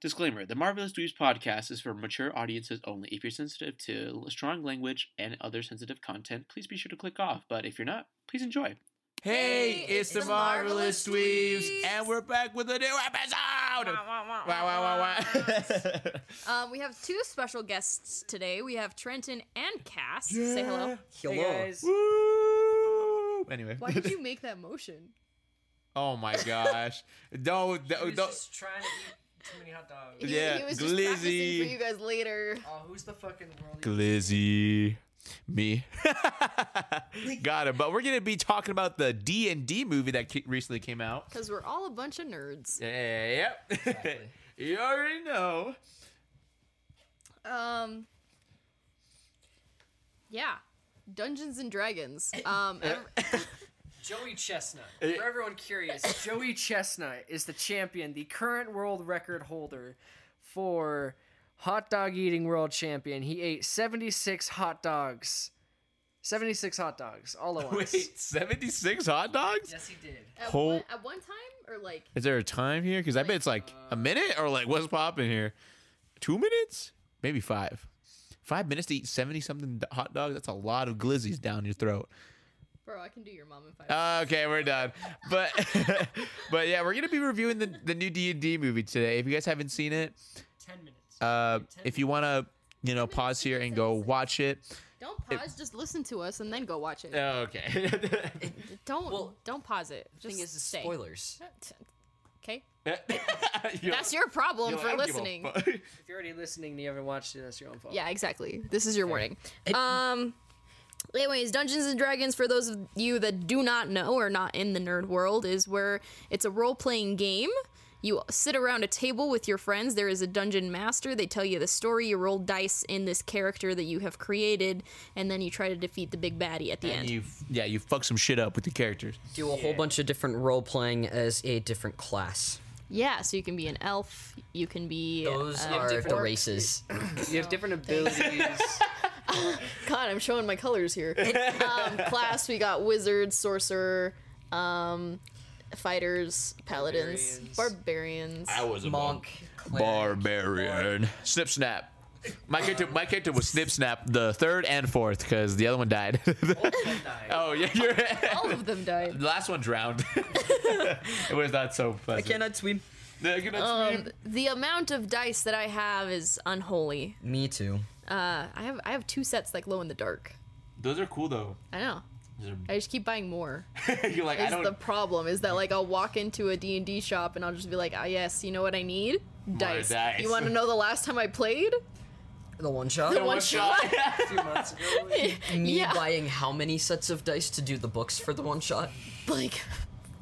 Disclaimer The Marvelous Dweebs podcast is for mature audiences only. If you're sensitive to strong language and other sensitive content, please be sure to click off. But if you're not, please enjoy. Hey, it's, the, Marvelous Dweebs, and we're back with a new episode! Wow, wow, wow, wow. Um, we have two special guests today. We have Trenton and Cass. Say hello. Hello. Hey guys. Woo! Anyway. Why did you make that motion? oh my gosh. Don't, don't, don't. just trying to eat too many hot dogs. He, Yeah, he was just practicing glizzy. for you guys later. Oh, who's the fucking world? Glizzy. Me. Got it. But we're going to be talking about the D&D movie that ca- recently came out. Because we're all a bunch of nerds. Yeah, yep. Exactly. you already know. Um, yeah. Dungeons and Dragons. Um, ev- Joey Chestnut. Eh. For everyone curious, Joey Chestnut is the champion, the current world record holder for hot dog eating world champion. He ate 76 hot dogs. 76 hot dogs all at once. Wait, 76 hot dogs? Yes, he did. at, Whole- one, at one time? Or like. Is there a time here? Because I bet it's like a minute or like what's popping here? Two minutes? Maybe five. Five minutes to eat 70 something hot dogs? That's a lot of glizzies down your throat. Bro, I can do your mom in five. Okay, we're done. But but yeah, we're gonna be reviewing the, the new D and D movie today. If you guys haven't seen it, 10 minutes. uh, 10 if you wanna you know pause here and go watch it. don't pause. just listen to us and then go watch it. Okay. Don't Well, don't pause it. Just thing is, is stay. spoilers. Okay. You're- That's your problem you're for like, I don't give a listening. if you're already listening and you haven't watched it, that's your own fault. Yeah, exactly. This is your warning. Um. Anyways, Dungeons and Dragons, for those of you that do not know or not in the nerd world, is where it's a role playing game. You sit around a table with your friends. There is a dungeon master. They tell you the story. You roll dice in this character that you have created, and then you try to defeat the big baddie at the and end. you yeah you fuck some shit up with your characters. Do a whole bunch of different role playing as a different class. yeah, so you can be an elf. You can be. Those uh, are the different- races. You have different abilities. God, I'm showing my colors here. um, class, we got wizard, sorcerer, um, fighters, paladins, barbarians. I was a Monk. cleric, Barbarian. Snip snap. My character, my character was Snip Snap, the third and fourth, because the other one died. oh yeah, you're. All of them died. the last one drowned. it was not so I pleasant. cannot swim. I cannot Um, swim. the amount of dice that I have is unholy. Me too. Uh, I have I have two sets like glow in the dark. Those are cool though. I know. Those I just keep buying more. you're like I Is don't. the problem is that like I'll walk into a D&D shop and I'll just be like, "Ah, yes, you know what I need? Dice. dice." You want to know the last time I played? The one shot. The one shot. a few months ago. Me yeah. buying how many sets of dice to do the books for the one shot? like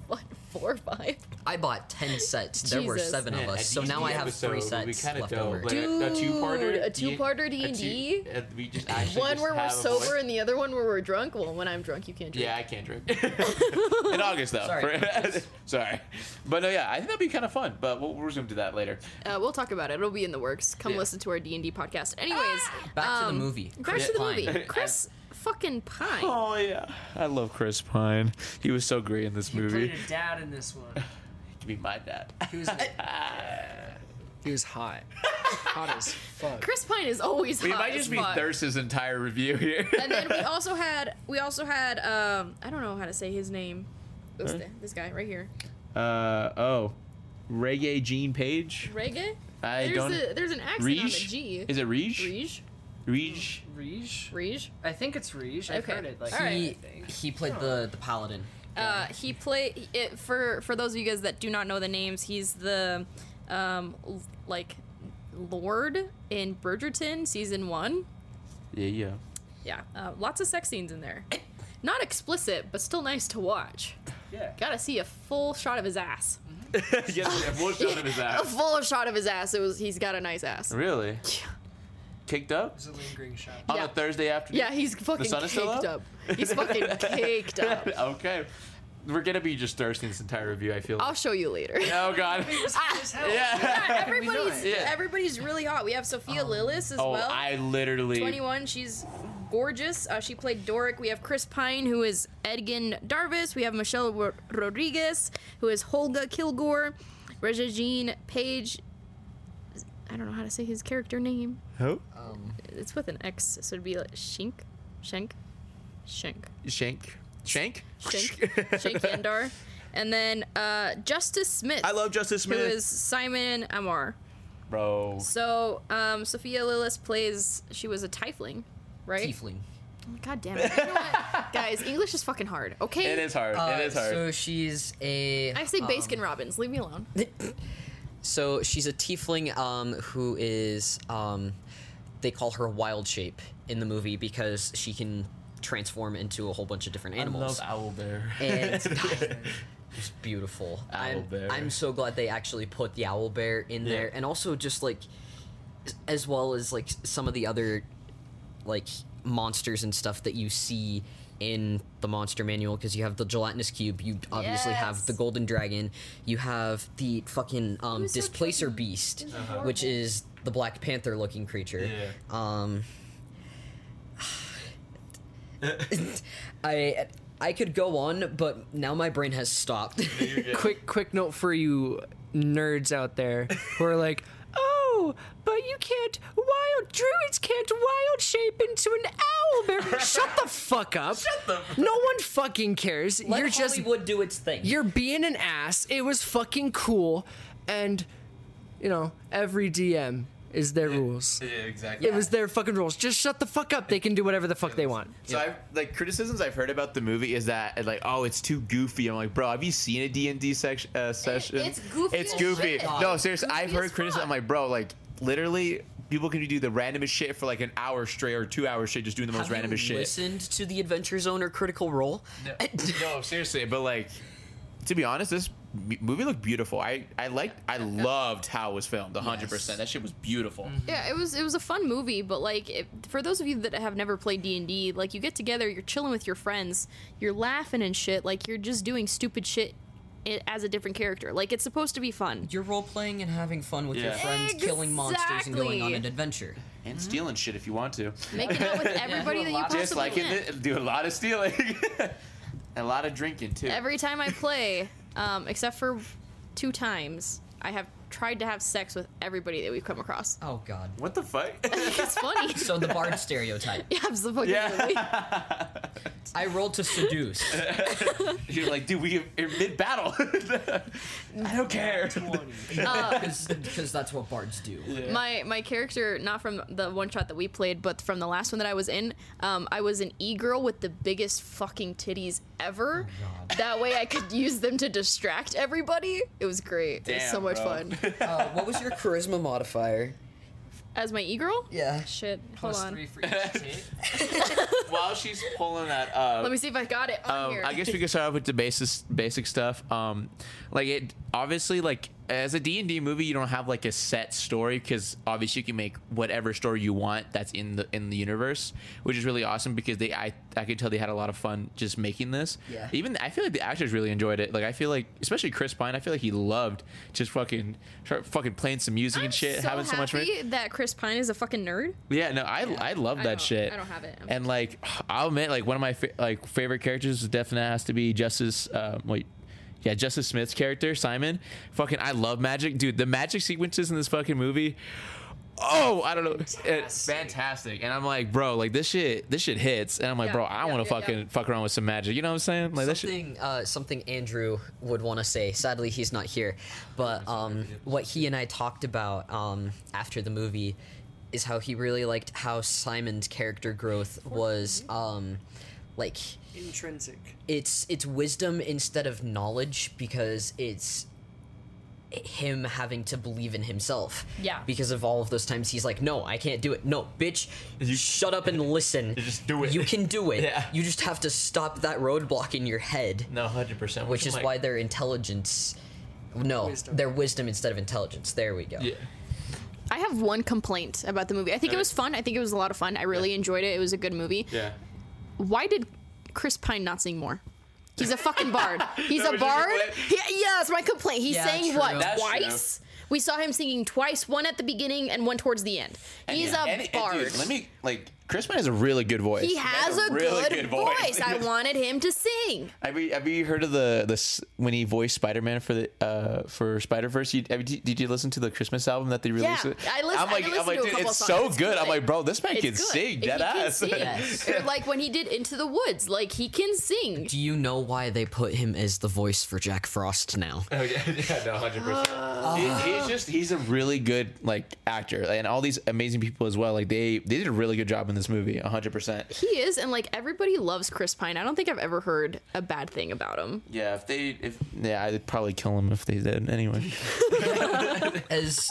what? Four or five? I bought ten sets. There were Jesus. seven of Man, a us, so now D&D I have three episode would be sets kinda left dope. over. Like a, a two-parter. Dude, two-parter a two- D&D? and we just actually One just where we're have a sober voice- and the other one where we're drunk. Well, when I'm drunk, you can't drink. Yeah, I can't drink. In August, though. Sorry. Sorry. But no, yeah, I think that'd be kind of fun. But we'll, we'll resume to that later. Uh, we'll talk about it. It'll be in the works. Come Yeah. listen to our D and D podcast. Anyways, Back to the um, movie. Back Chris to the Pine. movie. Chris fucking Pine. Oh, yeah. I love Chris Pine. He was so great in this He movie. played a dad in this one. He could be my dad. He was, he was hot. Hot as fuck. Chris Pine is always hot. We hot might just be fuck. Thurston's entire review here. And then we also had we also had um I don't know how to say his name. What's the, this guy right here? uh, oh. Reggae Gene Page? Reggae. I There's don't. a there's an accent on the Rige? G. Is it Rige? Rige? Rige? Rige? Rige. I think it's Rige. I've heard it. Like, All right. He, I think. he played the, the paladin. Uh, he played it for for those of you guys that do not know the names. He's the um l- like Lord in Bridgerton season one. Yeah, yeah. Yeah, uh, lots of sex scenes in there. Not explicit, but still nice to watch. Yeah. Gotta see a full shot of his ass. yes, yeah, full shot of his A ass. full shot of his ass. It was. He's got a nice ass. Really? Kicked up? It's a lingering shot. On Yeah. a Thursday afternoon? Yeah, he's fucking sun is still caked up? up. He's fucking caked up. okay. We're gonna be just thirsty this entire review, I feel. I'll show you later. oh god. As yeah. everybody's Yeah. everybody's really hot. We have Sophia Lillis as Oh, well. I literally 21. She's gorgeous. Uh, she played Doric. We have Chris Pine, who is Edgin Darvis. We have Michelle Ro- Rodriguez, who is Holga Kilgore. Regina Jean Page I don't know how to say his character name. Who? It's with an X, so it'd be like Shink, Shank, Shank, Shank. Shank. Shank, Shank Yandar, and then uh, Justice Smith, I love Justice who Smith, is Simon Aumar. bro. So um, Sophia Lillis plays. She was a tiefling, right? Tiefling. God damn it! You know what? Guys, English is fucking hard. Okay. It is hard. Uh, it is hard. So she's a. I say Baskin Robbins. Leave me alone. So she's a tiefling um, who is. Um, they call her Wild Shape in the movie because she can transform into a whole bunch of different animals. Love Owlbear. and it's beautiful. I'm, Owlbear. I'm so glad they actually put the owl bear in there, and also just like, as well as like some of the other, like monsters and stuff that you see in the monster manual because you have the gelatinous cube you obviously have the golden dragon you have the fucking um, was so displacer beast It was which is the black panther looking creature Yeah. um i i could go on but now my brain has stopped. Quick quick note for you nerds out there who are like oh but you can't wild druids can't wild shape into an owl bear shut the fuck up. Shut the no one fucking cares. Let you're just Hollywood do its thing. you're being an ass. It was fucking cool. And you know every dm is their rules Yeah, exactly. it was their fucking rules just shut the fuck up they can do whatever the fuck they want So I like criticisms I've heard about the movie is that like oh it's too goofy. I'm like bro have you seen a D and D uh, session? it's goofy It's goofy. shit. No seriously, Goofy I've heard criticism. I'm like bro like literally people can do the randomest shit for like an hour straight or two hours straight just doing the most Have randomest you shit. listened to the Adventure Zone or Critical Role? no, seriously, but like to be honest, this m- movie looked beautiful. I I liked I loved how it was filmed. 100. percent That shit was beautiful. Mm-hmm. Yeah, it was it was a fun movie, but like it, for those of you that have never played D and D, like you get together, you're chilling with your friends, you're laughing and shit, like you're just doing stupid shit as a different character. Like it's supposed to be fun. You're role playing and having fun with your Yeah. friends, killing monsters and going on an adventure. And stealing shit if you want to. Making out with everybody that you possibly Just like in can. the, do a lot of stealing. and a lot of drinking too. Every time I play, um, except for two times, I have tried to have sex with everybody that we've come across. Oh God. what the fuck? It's funny. So the bard stereotype. Absolutely. yeah. I rolled to seduce. You're like, dude, we are mid battle. I don't care. Because that's what bards do. my my character not from the one shot that we played but from the last one that i was in um, i was an e-girl with the biggest fucking titties ever Oh, that way i could use them to distract everybody it was great it was so much bro. fun Uh, what was your charisma modifier? as my e-girl Yeah. shit hold Plus on three for each tit. While she's pulling that up, let me see if i got it on um, here I guess we could start off with the basic basic stuff. Um, like it obviously like as a D and D movie, you don't have like a set story because obviously you can make whatever story you want that's in the in the universe, which is really awesome because they I I could tell they had a lot of fun just making this. Yeah. Even I feel like the actors really enjoyed it. Like I feel like especially Chris Pine, I feel like he loved just fucking start fucking playing some music I'm and shit, so having so much fun. that Chris Pine is a fucking nerd. Yeah, no, I I love that don't- shit. I don't have it. I'm- And like, I'll admit, like one of my fa- like favorite characters definitely has to be Justice. Uh, wait, yeah, Justice Smith's character Simon. Fucking, I love magic, dude. The magic sequences in this fucking movie. Oh, I don't know, it's Fantastic. fantastic. And I'm like, bro, like this shit, this shit hits. And I'm like, Yeah, bro, I yeah, want to yeah, fucking yeah. fuck around with some magic. You know what I'm saying? Like that shit. something uh, something Andrew would want to say. Sadly, he's not here. But um, what he and I talked about um, after the movie is how he really liked how Simon's character growth was um, like intrinsic it's it's wisdom instead of knowledge because it's him having to believe in himself. Yeah. Because of all of those times he's like, "No, I can't do it. No, bitch, you shut up and listen. just do it." You can do it. Yeah. You just have to stop that roadblock in your head." No, hundred percent. Which is why their intelligence no, Wisdom. their wisdom instead of intelligence. There we go. Yeah. I have one complaint about the movie. I think it was fun. I think it was a lot of fun. I really enjoyed it. It was a good movie. Yeah. Why did Chris Pine not sing more? He's a fucking bard. He's a bard. He, yeah, that's my complaint. He Yeah, sang true. what That's twice? We saw him singing twice, one at the beginning and one towards the end. He's yeah, a and- and bard. dude, let me like Chris Pine has a really good voice. He has a really good, voice. I wanted him to sing. Have you, have you heard of the this when he voiced Spider Man for the uh for Spider Verse? You, did you listen to the Christmas album that they released? Yeah, I lis- I'm I like, listened I'm like, to a dude, it's songs. so It's good. I'm like, bro, this man It's can good. sing, He dead can ass. sing. Like when he did Into the Woods, like he can sing. Do you know why they put him as the voice for Jack Frost now? Oh yeah, yeah, no, hundred percent. He's just he's a really good like actor, and all these amazing people as well. Like they they did a really good job in this movie, hundred percent. He is, and like everybody loves Chris Pine. I don't think I've ever heard a bad thing about him. Yeah, if they if yeah, I'd probably kill him if they did. Anyway, As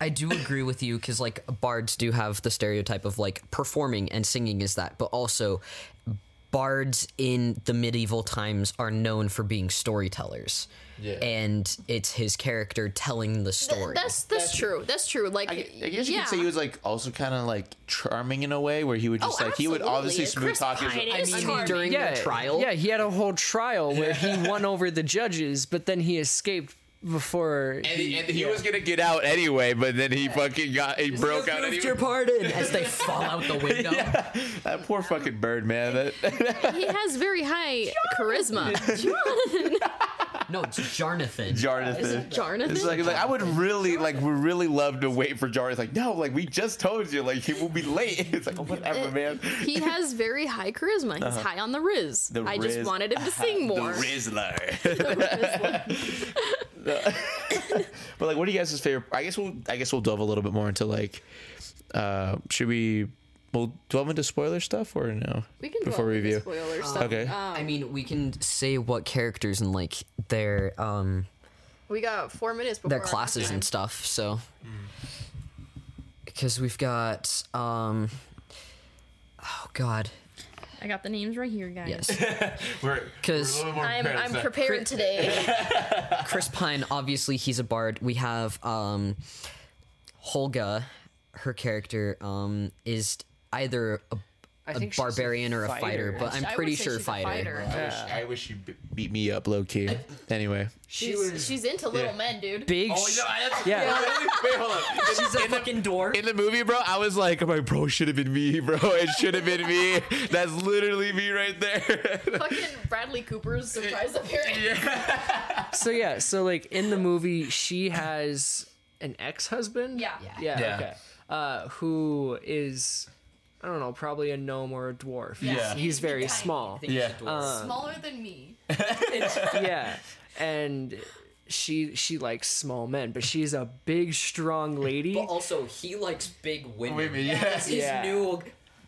I do agree with you because like bards do have the stereotype of like performing and singing is that, but also bards in the medieval times are known for being storytellers. Yeah. And it's his character telling the story. That's that's true. That's true. Like I, I guess you yeah. could say he was like also kind of like charming in a way where he would oh, just Oh, like he would obviously smooth Chris talk his. I mean, charming. during yeah, the trial. Yeah, he had a whole trial where he won over the judges, but then he escaped before. And, he, and he was gonna get out anyway, but then he fucking got he broke out Approved anyway. your pardon as they fall out the window. yeah. That poor fucking bird, man. That, he has very high charisma. John. No, it's Jarnathan. Jonathan. Jonathan? It's like, like I would really like we really love to wait for Jar. It's like no, like we just told you, like he will be late. It's like oh, whatever, man. he has very high charisma. He's uh-huh. high on the Riz. The I just wanted him to sing more. The Rizzler. but like, what are you guys' favorite? I guess we'll I guess we'll delve a little bit more into like, uh, should we? We'll delve into spoiler stuff or no? we can before dwell into review. spoiler stuff. Okay. Um, I mean, we can say what characters and like their um we got four minutes before their classes and stuff. So because we've got um oh god I got the names right here, guys. yes We're because I'm I'm prepared today. Chris Pine obviously he's a bard. We have um Holga, her character um is either a, I a think she's a barbarian or a fighter, fighter. but I'm I pretty sure she's fighter. fighter. I wish, I wish you beat me up low key. Anyway. She She's, was she's into little Yeah. men, dude. big. Oh, sh- no, I- Yeah. Wait, hold on. She's a fucking dwarf. In the movie, bro, I was like, I'm like, bro, should have been me, bro. It should have been me. That's literally me right there. Fucking Bradley Cooper's surprise appearance. Yeah. So yeah, so like in the movie, she has an ex-husband. Yeah. Yeah. Yeah. Okay. Uh, who is, I don't know, probably a gnome or a dwarf. Yeah. He's very Tiny. small. Yeah. Um, Smaller than me. yeah. And she she likes small men, but she's a big, strong lady. But also, he likes big women. Women, yeah. His Yeah. new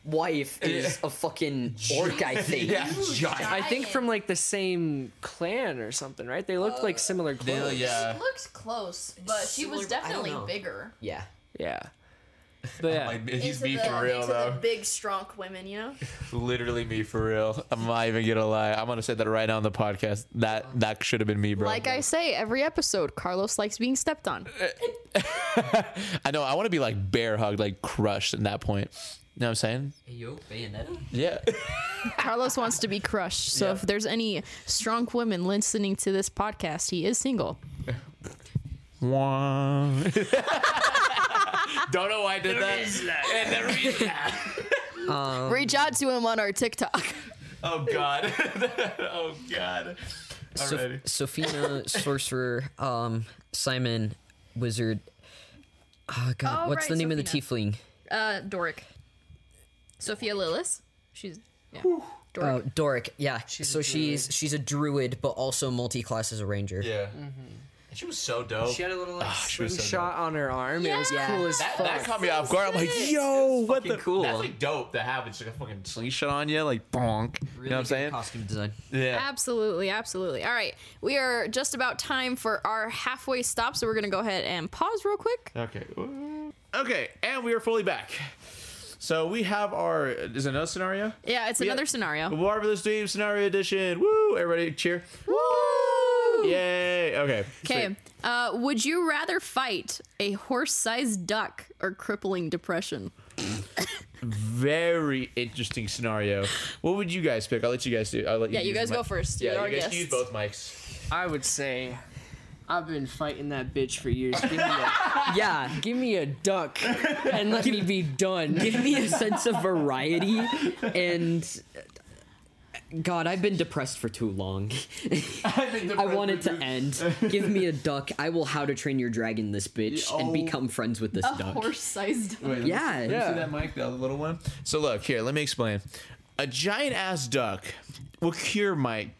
wife is a fucking orc, I think. Yeah. I think from like the same clan or something, right? They look like uh, similar clothes. yeah. She looks close, but she was Similar, but I don't definitely bigger. Yeah. Yeah. But yeah. Like, he's Into me the, for real, into though. the big, strong women, you know? Literally me for real. I'm not even gonna lie. I'm gonna say that right now on the podcast. That that should have been me, bro. Like I say every episode, Carlos likes being stepped on. I know. I want to be like bear hugged, like crushed at that point. You know what I'm saying? Hey, yo, Bayonetta? Yeah. Carlos wants to be crushed. So Yeah. if there's any strong women listening to this podcast, he is single. Wah. Don't know why I did that. And the reason- Reach out to him on our TikTok. oh god. oh god. So- Alrighty. Sofina, sorcerer, um, Simon, wizard. Oh god, Oh, what's right, the name of the Sofina. tiefling? Uh, Doric. Sophia Lillis. She's yeah. Oh, Doric. Doric. Yeah. She's so she's she's a druid, but also multi-class as a ranger. Yeah. And she was so dope. She had a little like Ah, she was so slingshot on her arm. It was Yeah. cool as that, fuck. that caught me off guard. I'm like, yo, what the fucking cool. That's like dope to have. It's like a fucking slingshot on you, like bonk. you know what I'm saying? Costume design. Yeah. Absolutely, absolutely. All right, we are just about time for our halfway stop, so we're gonna go ahead and pause real quick. Okay. Okay, and we are fully back. So we have our. Is it another scenario? Yeah, it's Yeah. another scenario. Marvelous Dream Scenario Edition. Woo! Everybody cheer. Woo! Yay! Okay. Okay. Uh, would you rather fight a horse-sized duck or crippling depression? Very interesting scenario. What would you guys pick? I'll let you guys do. I'll let you. Yeah, you use guys the go mic. first. Yeah, You're you our guys can use both mics. I would say I've been fighting that bitch for years. Give me a, yeah. Give me a duck and let me be done. Give me a sense of variety and. God, I've been depressed for too long. I want it to end. Give me a duck. I will how to train your dragon this bitch Yeah, and oh. become friends with this A duck. horse-sized. Wait, let me- Yeah. let me Yeah. See that mic, the little one. So look here. Let me explain. A giant ass duck will cure my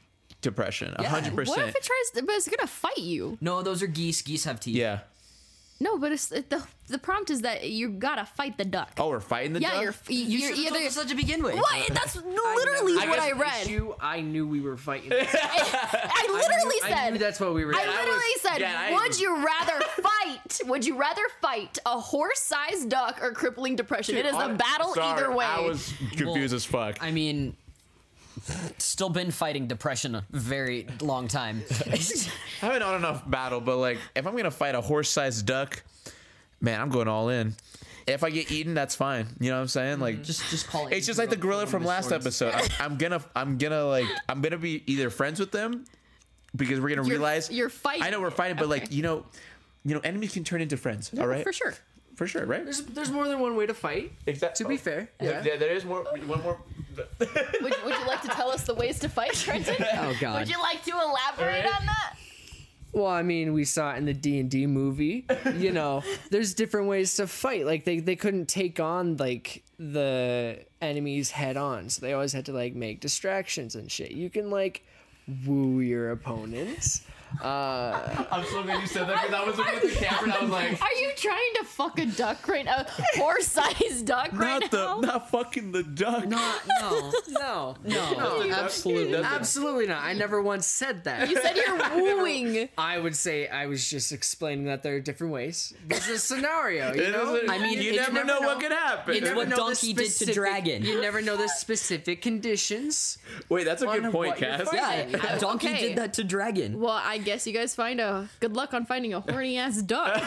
depression. A Yeah. hundred What if it tries? To, but it's gonna fight you. No, those are geese. Geese have teeth. Yeah. No, but it's it, the the prompt is that you gotta fight the duck. Oh, we're fighting the yeah, duck. you're You you're should've either. us that to begin with. What? That's literally I what guess I read. Issue, I knew we were fighting. I literally I said. knew that's what we were. Doing. I doing. literally said, yeah, I- would you rather fight? Would you rather fight a horse-sized duck or crippling depression? it is a battle sorry, either way. I was confused Well, as fuck. I mean, still been fighting depression a very long time. I haven't on enough battle, but like if I'm gonna fight a horse-sized duck, man, I'm going all in. If I get eaten, that's fine. You know what I'm saying? Like mm. just, just call it. it's just like the gorilla from last episode. I'm, I'm gonna, I'm gonna like, I'm gonna be either friends with them because we're gonna You're- realize you're fighting I know we're fighting, but like Okay. you know, you know, enemies can turn into friends. all right, for sure. For sure, right? There's, there's more than one way to fight. Exactly. To be fair, yeah. yeah, there is more. One more. Would, would you like to tell us the ways to fight, Trenton? Oh God. Would you like to elaborate on that? Well, I mean, we saw it in the D and D movie. You know, there's different ways to fight. Like they, they couldn't take on like the enemies head on, so they always had to like make distractions and shit. You can like woo your opponents. Uh, I'm so glad you said that because I was looking at the camera and I was like, Are you trying to fuck a duck right now? Horse-sized duck right not the, now? not fucking the duck. Not, no, no, no, absolutely. That's- absolutely not. I never once said that. You said you're wooing. I would say I was just explaining that there are different ways. There's a scenario, you know. doesn't- I mean, you it's never, never know, know. what could happen. It's what know the Donkey did to Dragon. You never know the specific conditions. Wait, that's a good point, Cass. Yeah, Donkey Okay. did that to Dragon. Well, I guess you guys find a good luck on finding a horny ass duck.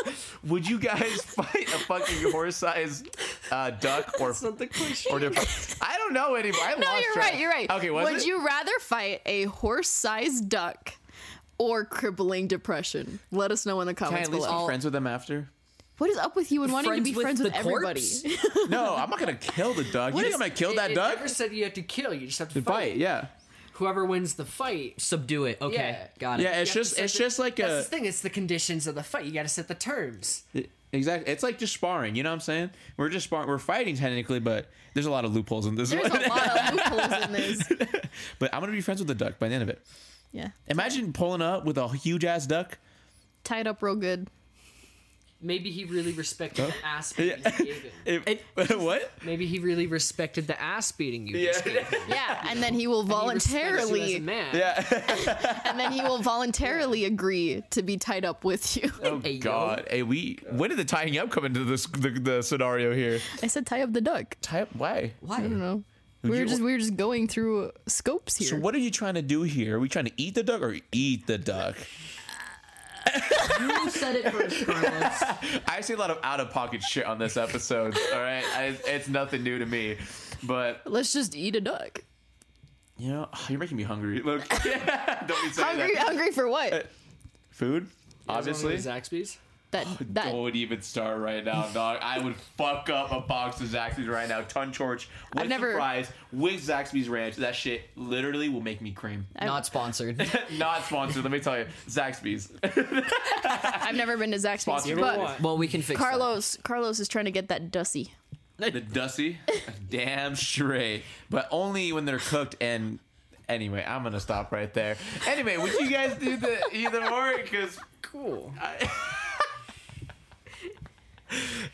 Would you guys fight a fucking horse-sized uh, duck or That's not the question. or different? I don't know anymore. I no, lost you're track. right. You're right. Okay, was Would it? you rather fight a horse-sized duck or crippling depression? Let us know in the Can I comments at least below. be friends with them after? What is up with you and wanting to Friends be with friends with the everybody? corpse? No, I'm not gonna kill the duck. You think I'm gonna kill It- that it duck? never said you have to kill. You just have to To fight. fight, yeah, Whoever wins the fight. Subdue it. Okay, Yeah. got it. yeah. It's you just, it's the- just like That's a the thing. It's the conditions of the fight. You got to set the terms. exactly. It's like just sparring. You know what I'm saying? We're just sparring. We're fighting technically, but there's a lot of loopholes in this There's one. a lot of loopholes in this. but I'm gonna be friends with the duck by the end of it. Yeah, Imagine pulling up with a huge ass duck. tied up real good. Maybe he really respected the ass beating you gave him. It, what? Maybe he really respected the ass beating you just gave him. Yeah, and then he will He respects you as a voluntarily, man. Yeah. and then he will voluntarily agree to be tied up with you. Oh Hey, yo. God. Hey, we. When did the tying up come into this the, the scenario here? I said tie up the duck. Tie up? Why? Why? I don't know. We you- were just we were just going through scopes here. So what are you trying to do here? Are we trying to eat the duck or eat the duck? You said it first, Carlos. I see a lot of out of pocket shit on this episode. all right, I, it's nothing new to me, but Let's just eat a duck. you know, you're making me hungry. Look, don't be saying Hungry, that. hungry for Uh, what? Food, Obviously, obviously. Zaxby's. That oh, that Don't even start right now, dog. I would fuck up a box of Zaxby's right now. Ton torch with I've never- some fries with Zaxby's ranch. That shit literally will make me cream. Not sponsored. Not sponsored. let me tell you, Zaxby's. I've never been to Zaxby's, Sponsor. but Well, we can fix that. Carlos Carlos is trying to get that dussy. the Dusty, damn straight, but only when they're cooked. And anyway, I'm gonna stop right there. Anyway, would you guys do the either or? Because Cool.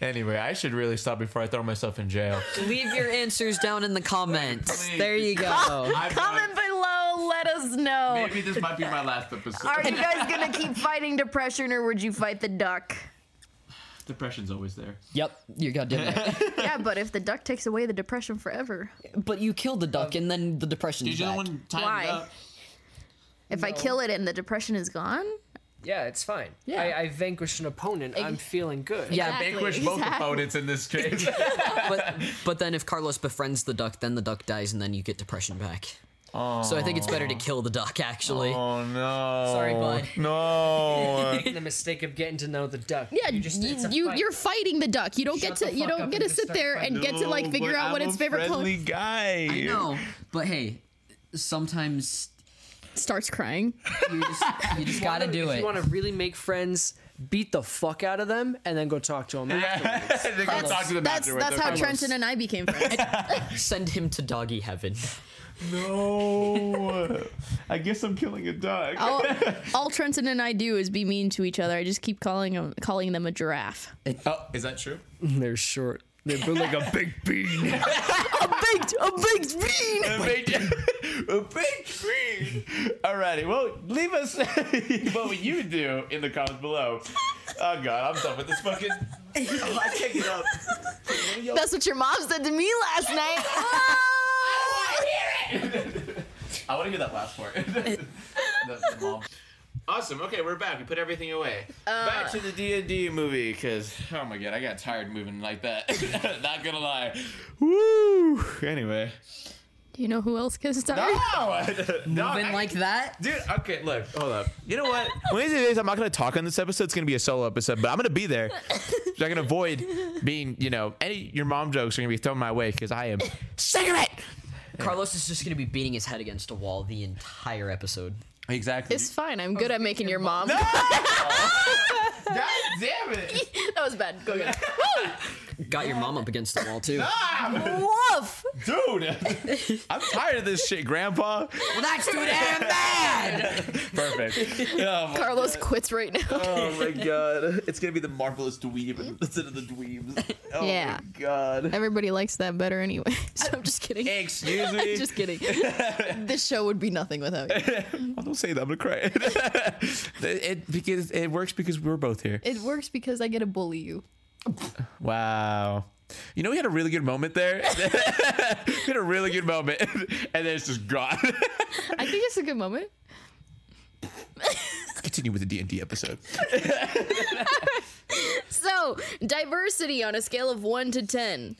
Anyway, I should really stop before I throw myself in jail. Leave your answers down in the comments. Please. There you go. I'm Comment below, let us know. Maybe this might be my last episode. Are you guys gonna keep fighting depression, or would you fight the duck? Depression's always there. Yep, you're goddamn right. Yeah, but if the duck takes away the depression forever, but you killed the duck, and then the depression. Did you back. know when time Why? it up? if I kill it and the depression is gone, Yeah, it's fine. Yeah. I, I vanquished an opponent. I'm feeling good. Yeah, Exactly, Vanquish both exactly. opponents in this case. but but then if Carlos befriends the duck, then the duck dies, and then you get depression back. So I think it's better to kill the duck. Actually, Oh no. Sorry, bud. No. the mistake of getting to know the duck. Yeah, you, just it's a you fight. you're fighting the duck. You don't Shut get to the you fuck don't up get and to just sit start there and get to like No, figure but out what I'm its a favorite color. friendly guy. I know, but hey, sometimes Starts crying. you just you just gotta do if it. you want to really make friends, beat the fuck out of them, and then go talk to them. afterwards. They go talk to them That's afterwards. that's how Okay. Trenton and I became friends. Send him to doggy heaven. No. I guess I'm killing a duck. all, all Trenton and I do is be mean to each other. I just keep calling them calling them a giraffe. Oh, is that true? They're short. They build like a big bean. A baked a baked bean. A big, a big screen. Alrighty, well, leave us what would you do in the comments below. Oh god, I'm done with this fucking. Oh, I can't get up. That's what your mom said to me last night. I want to hear that last part. the, the mom. Awesome. Okay, we're back. We put everything away. Uh. back to the D and D movie, because oh my god, I got tired moving like that. Not gonna lie. Woo. Anyway. Do you know who else gets No. started? no Moving I- like that. Dude, okay, look, hold up. You know what? One of these days, I'm not going to talk on this episode. It's going to be a solo episode, but I'm going to be there. So I can avoid being, you know, any your mom jokes are going to be thrown my way because I am cigarette. Carlos is just gonna be beating his head against a wall the entire episode. Exactly. It's fine. I'm good at making your mom. God damn it. that was bad. Go again. Got your mom up against the wall too. Ah! Woof. Dude, I'm tired of this shit, Grandpa. well, that's too damn bad. Perfect. Oh my, Carlos quits right now. oh my god. It's going to be the marvelous dweeb instead of the dweebs. Oh Yeah. my god. Everybody likes that better anyway. So I'm just kidding. Excuse me. just kidding. this show would be nothing without you. Don't say that. I'm gonna cry. it, it because it works because we're both here. It works because I get to bully you. Wow. You know, we had a really good moment there. we had a really good moment, and then it's just gone. I think it's a good moment. Continue with the D and D episode. So, diversity on a scale of 1 to 10.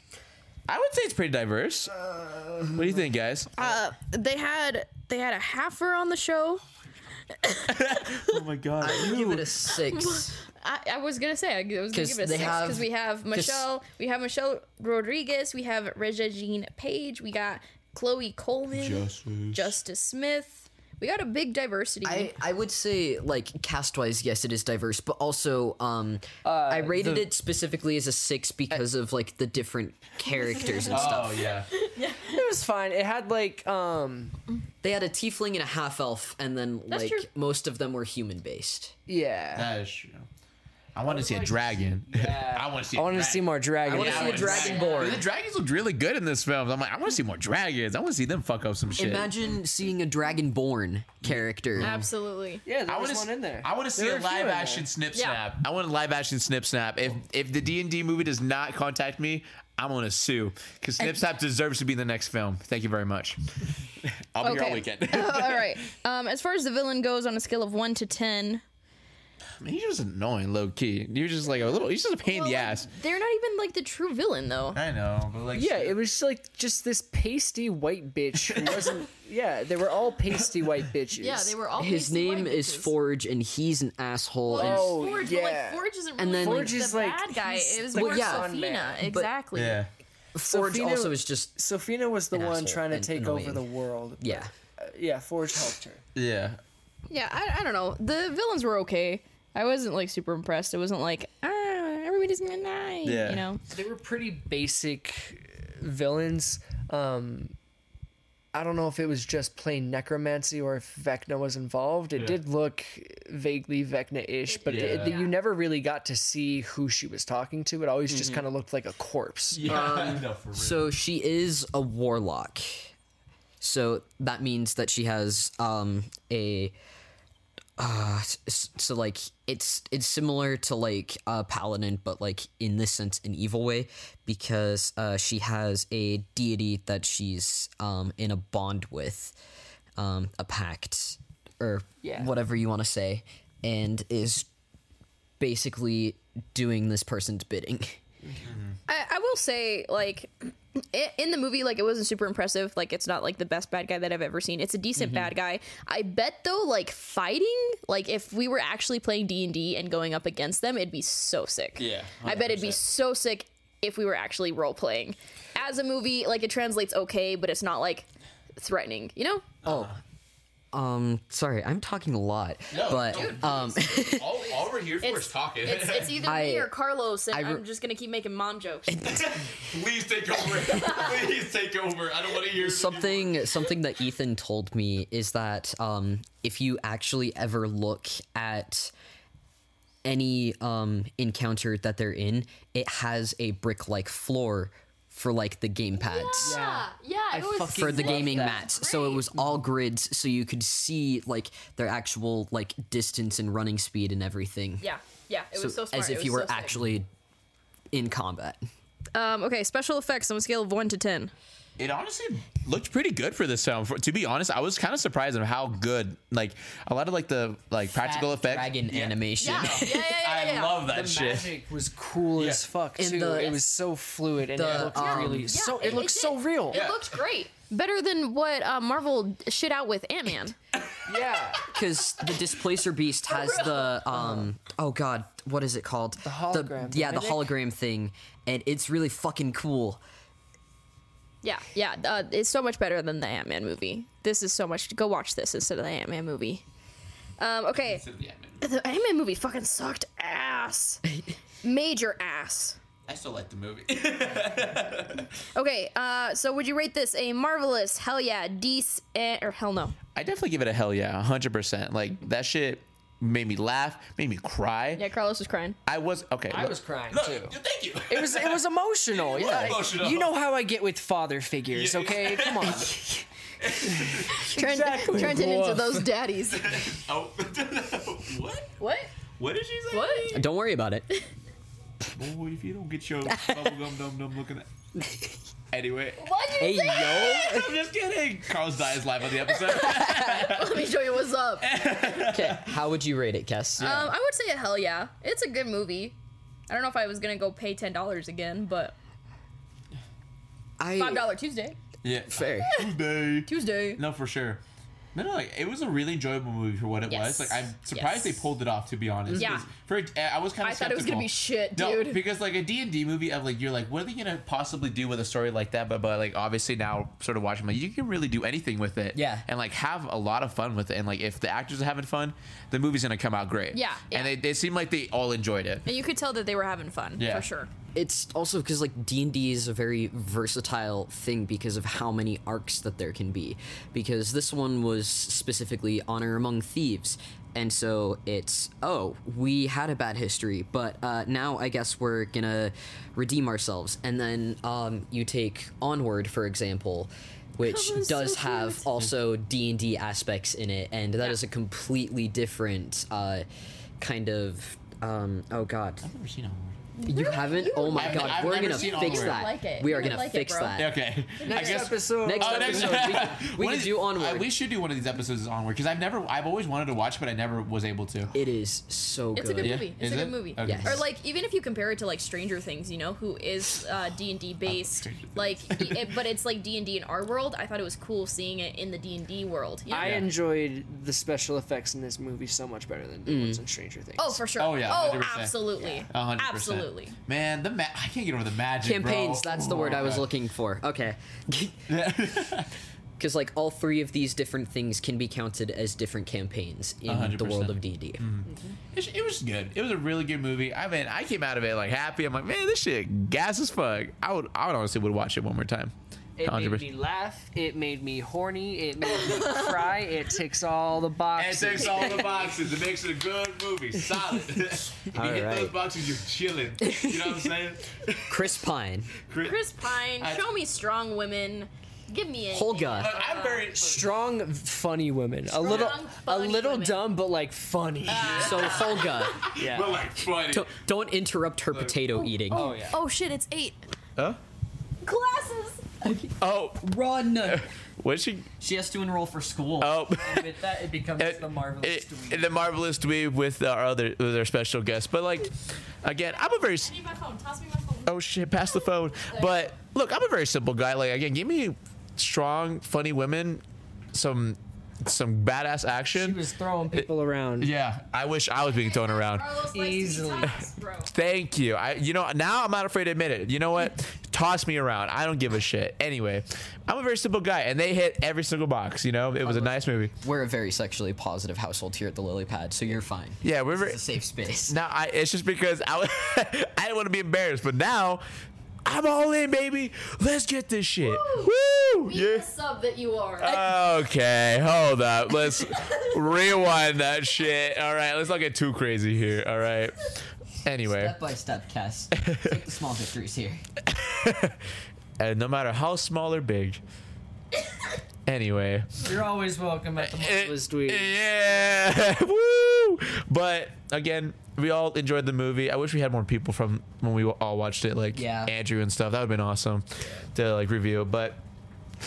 I would say it's pretty diverse. what do you think, guys? Uh, they had they had a halfer on the show. oh my god! I give it a six. I, I was gonna say I was gonna 'Cause give it a they six have- because we have Michelle, we have Michelle Rodriguez, we have Regina Jean Page, we got Chloe Coleman, Justice Smith. We got a big diversity. I, I would say like cast wise, yes, it is diverse, but also um, I rated the- it specifically as a six because of like the different characters and stuff. Oh yeah. yeah. It was fine. It had like um They had a tiefling and a half elf, and then That's like true. most of them were human based. yeah. That is true. I want to see a dragon. I want to see. I wanted to see more dragons. I wanna see a dragonborn. The dragons look really good in this film. I'm like, I want to see more dragons. I want to see them fuck up some shit. Imagine seeing a dragonborn character. Absolutely. Yeah, there I was want one in there. I want to see a were a few live action snip Yeah. snap. I want a live action snip snap. If if the D and D movie does not contact me, I'm gonna sue because snip snap deserves to be in the next film. Thank you very much. I'll be here all Okay. weekend. All right. Um, as far as the villain goes, on a scale of 1 to 10, Man, he's just annoying, low key. You're just like a little. He's just a pain in the ass. they're not even like the true villain though. I know, but like Yeah, it was like just this pasty white bitch who wasn't. yeah, they were all pasty white bitches. Yeah, they were all. His pasty name white is bitches. Forge, and he's an asshole. and Oh, Forge, yeah. but like Forge isn't really And then- Forge the is, like, bad guy. he's It was the more yeah. Sofina. man. Exactly. yeah. Forge Sofina- also is just Sofina was the An one asshole trying to and take annoying. over the world. yeah. uh, yeah, Forge helped her. Yeah. Yeah, I, I don't know. The villains were okay. I wasn't like super impressed. It wasn't like ah, everybody's gonna die. Yeah. You know. They were pretty basic villains. Um, I don't know if it was just plain necromancy or if Vecna was involved. It did look vaguely Vecna-ish, but it- Yeah. you never really got to see who she was talking to. It always just kind of looked like a corpse. Yeah. no, for real. So she is a warlock. So that means that she has um a uh so like it's it's similar to like a paladin but like in this sense an evil way because uh she has a deity that she's um in a bond with um a pact or Yeah. whatever you want to say and is basically doing this person's bidding. I, I will say, like, i- in the movie, like it wasn't super impressive. Like it's not like the best bad guy that I've ever seen. It's a decent Mm-hmm. bad guy. I bet though, like fighting, like if we were actually playing D and D and going up against them, it'd be so sick. Yeah, I bet it'd be so sick if we were actually role playing. As a movie, like it translates okay, but it's not like threatening. You know? Oh. Um, sorry, I'm talking a lot, No, but um, all, all we're here for It's- is talking. It's, it's either me or Carlos, and I I re- am just gonna keep making mom jokes. Please take over. Please take over. I don't want to hear something something that Ethan told me is that um, if you actually ever look at any um, encounter that they're in, it has a brick-like floor for like the game pads. yeah, yeah. I It was For the gaming that. mats, so it was all grids, so you could see like their actual like distance and running speed and everything. yeah, yeah. It was so smart. as It if was you were so actually in combat. Um, okay, special effects on a scale of one to ten. It honestly looked pretty good for this film. For, to be honest, I was kind of surprised of how good, like a lot of like the like practical Fat effects. dragon Yeah. animation. Yeah, yeah, yeah, yeah. I yeah. love that The shit. magic was cool as fuck And too. the- it was so fluid and it the, looked um, really Yeah, so. It, it- looked it so real. It looked great. Better than what uh, Marvel shit out with Ant Man. Yeah. because the displacer beast has the um oh god what is it called the hologram yeah thing, the hologram thing and it's really fucking cool Yeah, yeah. Uh, it's so much better than the Ant Man movie. This is so much. Go watch this instead of the Ant Man movie. Um, okay, Yeah, man. the Ant Man movie fucking sucked ass. Major ass. I still like the movie. Okay, uh, so would you rate this a marvelous, hell yeah, decent, or hell no? I definitely give it a hell yeah, hundred percent. Like that shit made me laugh, made me cry. Yeah, Carlos was crying. I was okay. I look- was crying look, too. Thank you. It was it was emotional. Yeah, emotional. you know how I get with father figures. Yeah. Okay, come on. Turn, turned it into those daddies. oh, what? What? What did she say? What? don't worry about it Boy, if you don't get your bubblegum dum dum looking at. Anyway, Why'd you hey say yo I'm just kidding. Carl's dies live on the episode. Let me show you what's up. okay how would you rate it Cas Um, I would say a hell yeah. It's a good movie. I don't know if I was gonna go pay ten dollars again, but I five dollar Tuesday. yeah, fair Tuesday. Tuesday. No, for sure. No, no, like it was a really enjoyable movie for what it Yes. was. Like I'm surprised Yes. they pulled it off. To be honest, Yeah. 'Cause For I was kind of. I thought it was gonna be shit, dude. No, because like a D and D movie, of like you're like, what are they gonna possibly do with a story like that? But but like obviously now, sort of watching, like you can really do anything with it. Yeah. And like have a lot of fun with it. And like if the actors are having fun, the movie's gonna come out great. Yeah, yeah. And they they seem like they all enjoyed it. And you could tell that they were having fun Yeah. for sure. It's also because like d&d is a very versatile thing because of how many arcs that there can be because this one was specifically honor among thieves and so it's oh we had a bad history but uh, now i guess we're gonna redeem ourselves and then um, you take onward for example which That was so does have cute. also d&d aspects in it and that is Yeah. a completely different uh, kind of um, oh god I've never seen Onward. You haven't? Oh my god, I've we're gonna fix Onward. that. like. We are gonna like fix bro. that. Okay. Next I guess, episode. Next Oh, episode, we could, we One could of- do onward. uh, we should do one of these episodes onward because I've never, I've always wanted to watch, but I never was able to. it is so good. It's a good. good Yeah? movie. It's Is a it? good movie. Okay. Yes. Or like even if you compare it to like Stranger Things, you know, who is uh, D and D based, like, it, but it's like D and D in our world. I thought it was cool seeing it in the D and D world. You know? I enjoyed the special effects in this movie so much better than the ones in Stranger Things. oh, for sure. Oh, yeah, Oh, 100%. absolutely. A hundred percent. Absolutely. Man, the ma- I can't get over the magic. Campaigns, bro. that's the word I was Oh, looking for. Okay. Because like all three of these different things can be counted as different campaigns in hundred the world of D&D. Mm-hmm. It, it was good. It was a really good movie. I mean, I came out of it like happy. I'm like, man, this shit gas as fuck. I would, I would honestly would watch it one more time. It made 100%. me laugh. It made me horny. It made me cry. It ticks all the And it boxes. takes all the boxes. It makes it a good movie. Solid. if you hit Alright. those boxes, you're chilling. You know what I'm saying? Chris Pine, Chris, Chris Pine, I- show me strong women. Give me a Holga. Look, I'm very. Strong, funny women. A little, a little women. dumb, but like funny. So Holga, yeah. But like funny. don't, don't interrupt her potato oh, eating. oh yeah. Oh shit! It's eight. Huh? Glasses. Oh, Run! what's she? she has to enroll for school. Oh. And with that, it becomes it- the marvelous. it- dweeb. the marvelous dweeb with our other with our special guest. But like, again, I'm a very I need my phone. Toss me my phone. Oh shit, pass the phone. But look, I'm a very simple guy. Like again, give me strong, funny women, some some badass action. She was throwing people around. Yeah, I wish I was being thrown around. Easily. Thank you. I, you know, now I'm not afraid to admit it. You know what? Toss me around. I don't give a shit. Anyway, I'm a very simple guy, and they hit every single box. You know, it was a nice movie. We're a very sexually positive household here at the Lily Pad, so you're fine. Yeah, we're very. It's a safe space. Now, I, it's just because I, I didn't want to be embarrassed, but now I'm all in, baby. Let's get this shit. Woo! Be Yeah. the sub that you are. Okay, hold up. Let's rewind that shit. All right, let's not get too crazy here. All right. Anyway, Step by step, Cas. Take the small victories here. and no matter how small or big. Anyway. You're always welcome at the eh, Marvelous Dweeb. Yeah. Woo! But again, we all enjoyed the movie. I wish we had more people from when we all watched it, like Yeah. Andrew and stuff. That would have been awesome to like review. But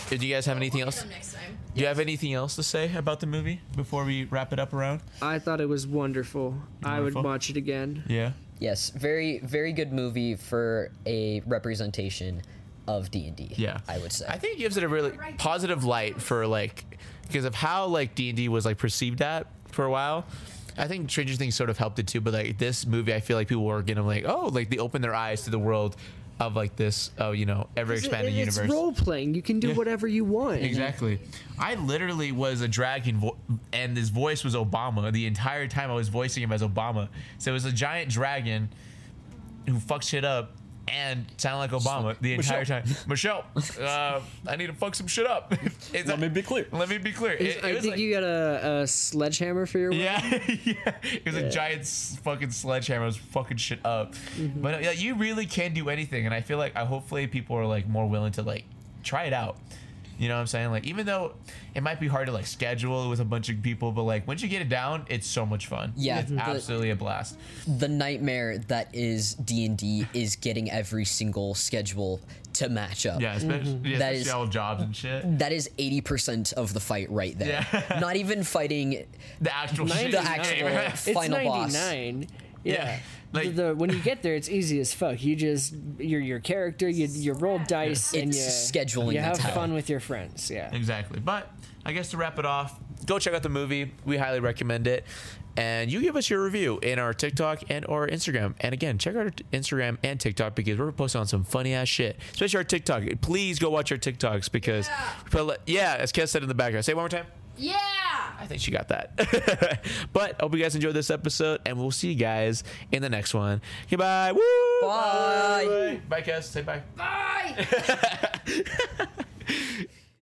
did you guys have anything We'll else? next time. Do you have anything else to say about the movie before we wrap it up around? I thought it was wonderful. wonderful. I would watch it again. Yeah. Yes, very very good movie for a representation of D and D. Yeah. I would say. I think it gives it a really positive light for like because of how like D and D was like perceived at for a while. I think Stranger Things sort of helped it too, but like this movie, I feel like people were getting like, oh, like they opened their eyes to the world of like this, oh, you know, ever expanding it's universe. role playing. You can do Yeah. whatever you want. Exactly. I literally was a dragon, vo- and his voice was Obama the entire time. I was voicing him as Obama. So it was a giant dragon who fucked shit up and sound like Obama the entire time. Michelle, uh, I need to fuck some shit up. Let a- me be clear. Let me be clear. It, it I think like- you got a, a sledgehammer for your weapon. yeah, yeah. It was a giant fucking sledgehammer. It was fucking shit up. Mm-hmm. But yeah, you really can do anything, and I feel like I hopefully people are like more willing to like try it out. You know what I'm saying? Like even though it might be hard to like schedule with a bunch of people, but like once you get it down, it's so much fun. Yeah, it's the- absolutely a blast. the nightmare that is D and D is getting every single schedule to match up. Yeah, especially, mm-hmm. yeah, That especially is- all jobs and shit. That is eighty percent of the fight right there. Yeah. Not even fighting The actual shit. the actual It's final boss. 99. Yeah, Yeah. like- the, the- when you get there, it's easy as fuck. You just you're your character. You you roll dice and you It's scheduling You have that's how. fun with your friends. Yeah. Exactly. But I guess to wrap it off, go check out the movie. We highly recommend it. And you give us your review in our TikTok and or Instagram. And again, check out our Instagram and TikTok because we're posting on some funny ass shit. Especially our TikTok. Please go watch our TikToks because we put yeah, as Cas said in the background. Say it one more time. Yeah. I think she got that. but hope you guys enjoyed this episode, and we'll see you guys in the next one. Goodbye. Woo! Bye. Bye, Cas. Say bye. Bye.